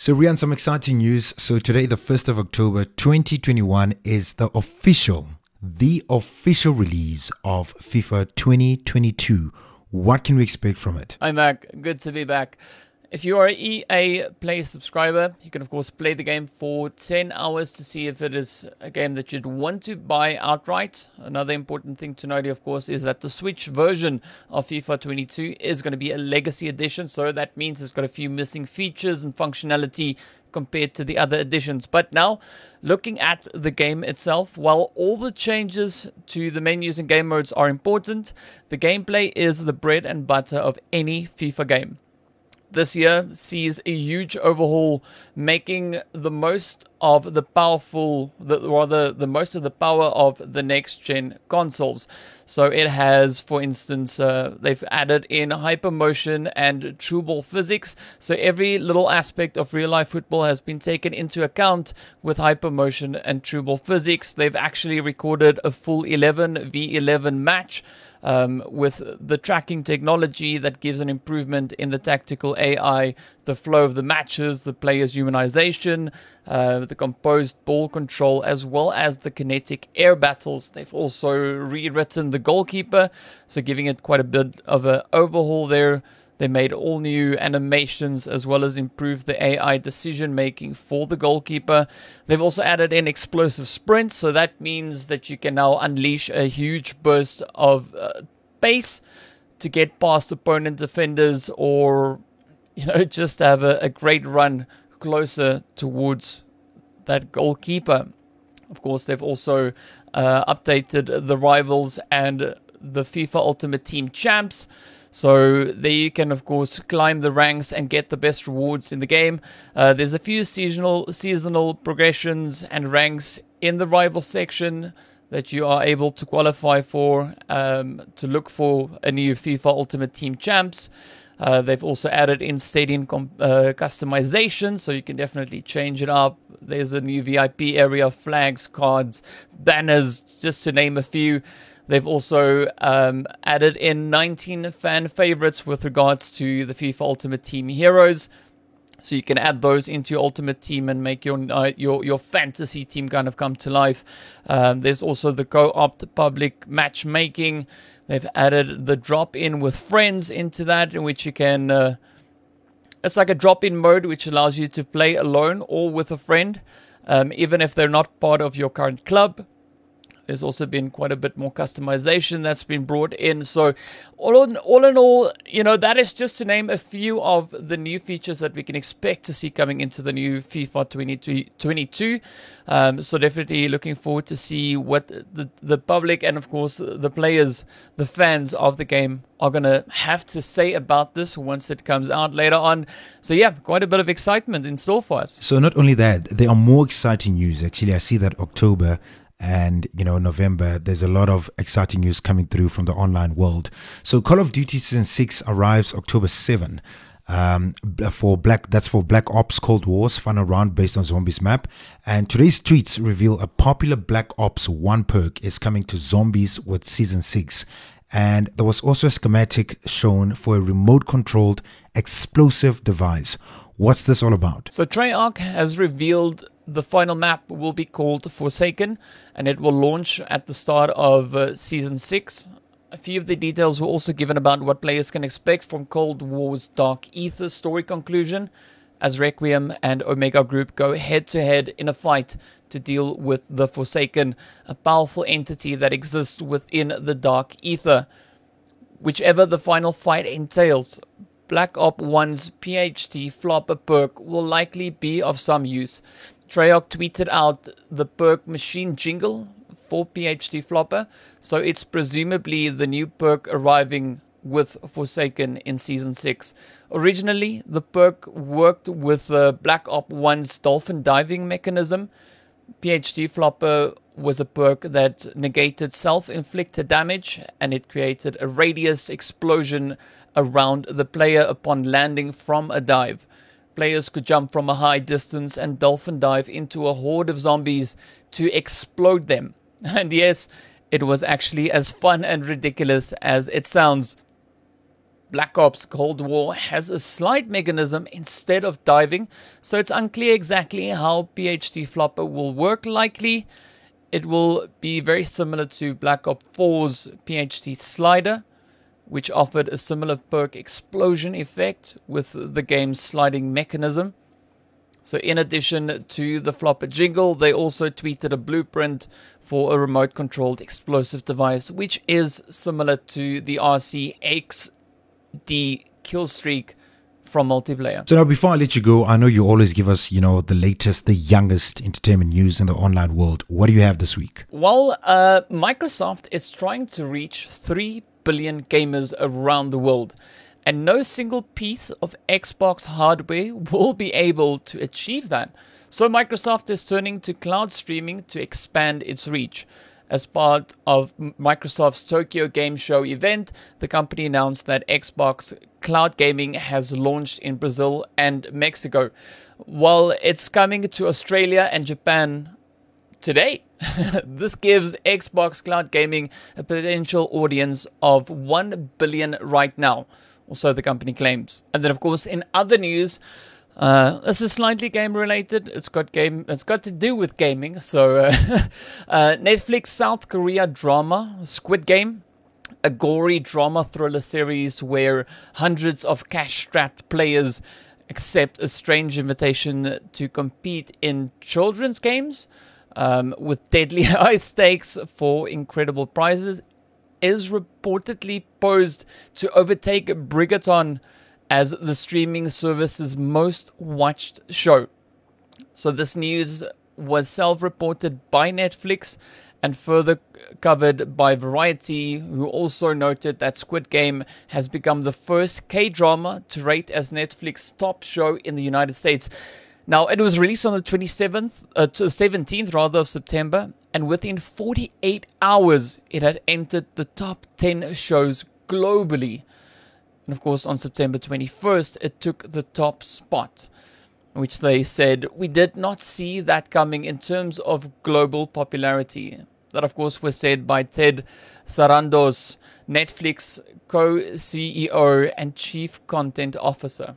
So, Rian, some exciting news. So, today, the 1st of October 2021, is the official, the official release of FIFA 2022. What can we expect from it? I'm back. Good to be back. If you are an EA Play subscriber, you can of course play the game for 10 hours to see if it is a game that you'd want to buy outright. Another important thing to note, of course, is that the Switch version of FIFA 22 is going to be a legacy edition, so that means it's got a few missing features and functionality compared to the other editions. But now, looking at the game itself, while all the changes to the menus and game modes are important, the gameplay is the bread and butter of any FIFA game this year sees a huge overhaul, making the most of the powerful, the, rather the most of the power of the next gen consoles. So it has, for instance, uh, they've added in hypermotion and true ball physics. So every little aspect of real life football has been taken into account with hypermotion and true ball physics. They've actually recorded a full 11 v 11 match um, with the tracking technology that gives an improvement in the tactical AI, the flow of the matches, the player's humanization, uh, the composed ball control, as well as the kinetic air battles. They've also rewritten the goalkeeper, so giving it quite a bit of an overhaul there. They made all new animations as well as improved the AI decision making for the goalkeeper. They've also added in explosive sprints, so that means that you can now unleash a huge burst of uh, pace to get past opponent defenders or you know just have a, a great run closer towards that goalkeeper. Of course, they've also uh, updated the rivals and the FIFA Ultimate Team champs. So there you can, of course, climb the ranks and get the best rewards in the game. Uh, there's a few seasonal seasonal progressions and ranks in the rival section that you are able to qualify for um, to look for a new FIFA Ultimate Team champs. Uh, they've also added in stadium com- uh, customization, so you can definitely change it up. There's a new VIP area, flags, cards, banners, just to name a few. They've also um, added in 19 fan favorites with regards to the FIFA Ultimate Team heroes. So you can add those into your ultimate team and make your uh, your your fantasy team kind of come to life. Um, there's also the co-op public matchmaking. They've added the drop-in with friends into that, in which you can. Uh, it's like a drop-in mode, which allows you to play alone or with a friend, um, even if they're not part of your current club. There's also been quite a bit more customization that's been brought in. So, all in all, in all, you know, that is just to name a few of the new features that we can expect to see coming into the new FIFA 2022. Um, so, definitely looking forward to see what the the public and, of course, the players, the fans of the game are going to have to say about this once it comes out later on. So, yeah, quite a bit of excitement in store for us. So, not only that, there are more exciting news. Actually, I see that October and you know November there's a lot of exciting news coming through from the online world. So Call of Duty season 6 arrives October 7 um, for black that's for Black Ops Cold Wars final round based on zombies map. And today's tweets reveal a popular Black Ops 1 perk is coming to zombies with season 6 and there was also a schematic shown for a remote controlled explosive device. What's this all about? So Treyarch has revealed the final map will be called Forsaken and it will launch at the start of uh, season 6. A few of the details were also given about what players can expect from Cold War's Dark Ether story conclusion as Requiem and Omega Group go head to head in a fight to deal with the Forsaken, a powerful entity that exists within the Dark Ether. Whichever the final fight entails, Black Op 1's PhD flopper perk will likely be of some use. Treyarch tweeted out the perk machine jingle for PhD Flopper, so it's presumably the new perk arriving with Forsaken in Season 6. Originally, the perk worked with the Black Op 1's dolphin diving mechanism. PhD Flopper was a perk that negated self inflicted damage and it created a radius explosion around the player upon landing from a dive. Players could jump from a high distance and dolphin dive into a horde of zombies to explode them. And yes, it was actually as fun and ridiculous as it sounds. Black Ops Cold War has a slide mechanism instead of diving, so it's unclear exactly how PHD Flopper will work. Likely, it will be very similar to Black Ops 4's PHD slider, which offered a similar perk explosion effect with the game's sliding mechanism. So, in addition to the flopper jingle, they also tweeted a blueprint for a remote controlled explosive device, which is similar to the RCX the kill streak from multiplayer. So now, before I let you go, I know you always give us, you know, the latest, the youngest entertainment news in the online world. What do you have this week? Well, uh, Microsoft is trying to reach three billion gamers around the world, and no single piece of Xbox hardware will be able to achieve that. So Microsoft is turning to cloud streaming to expand its reach. As part of Microsoft's Tokyo Game Show event, the company announced that Xbox Cloud Gaming has launched in Brazil and Mexico. While it's coming to Australia and Japan today, this gives Xbox Cloud Gaming a potential audience of 1 billion right now, or so the company claims. And then, of course, in other news, uh, this is slightly game related. It's got game. It's got to do with gaming. So, uh, uh, Netflix South Korea drama Squid Game, a gory drama thriller series where hundreds of cash-strapped players accept a strange invitation to compete in children's games um, with deadly high stakes for incredible prizes, is reportedly posed to overtake Bridgerton as the streaming service's most watched show. So, this news was self reported by Netflix and further covered by Variety, who also noted that Squid Game has become the first K drama to rate as Netflix's top show in the United States. Now, it was released on the 27th, uh, 17th rather of September, and within 48 hours, it had entered the top 10 shows globally. And of course, on September 21st, it took the top spot, which they said we did not see that coming in terms of global popularity. That, of course, was said by Ted Sarandos, Netflix co CEO and chief content officer.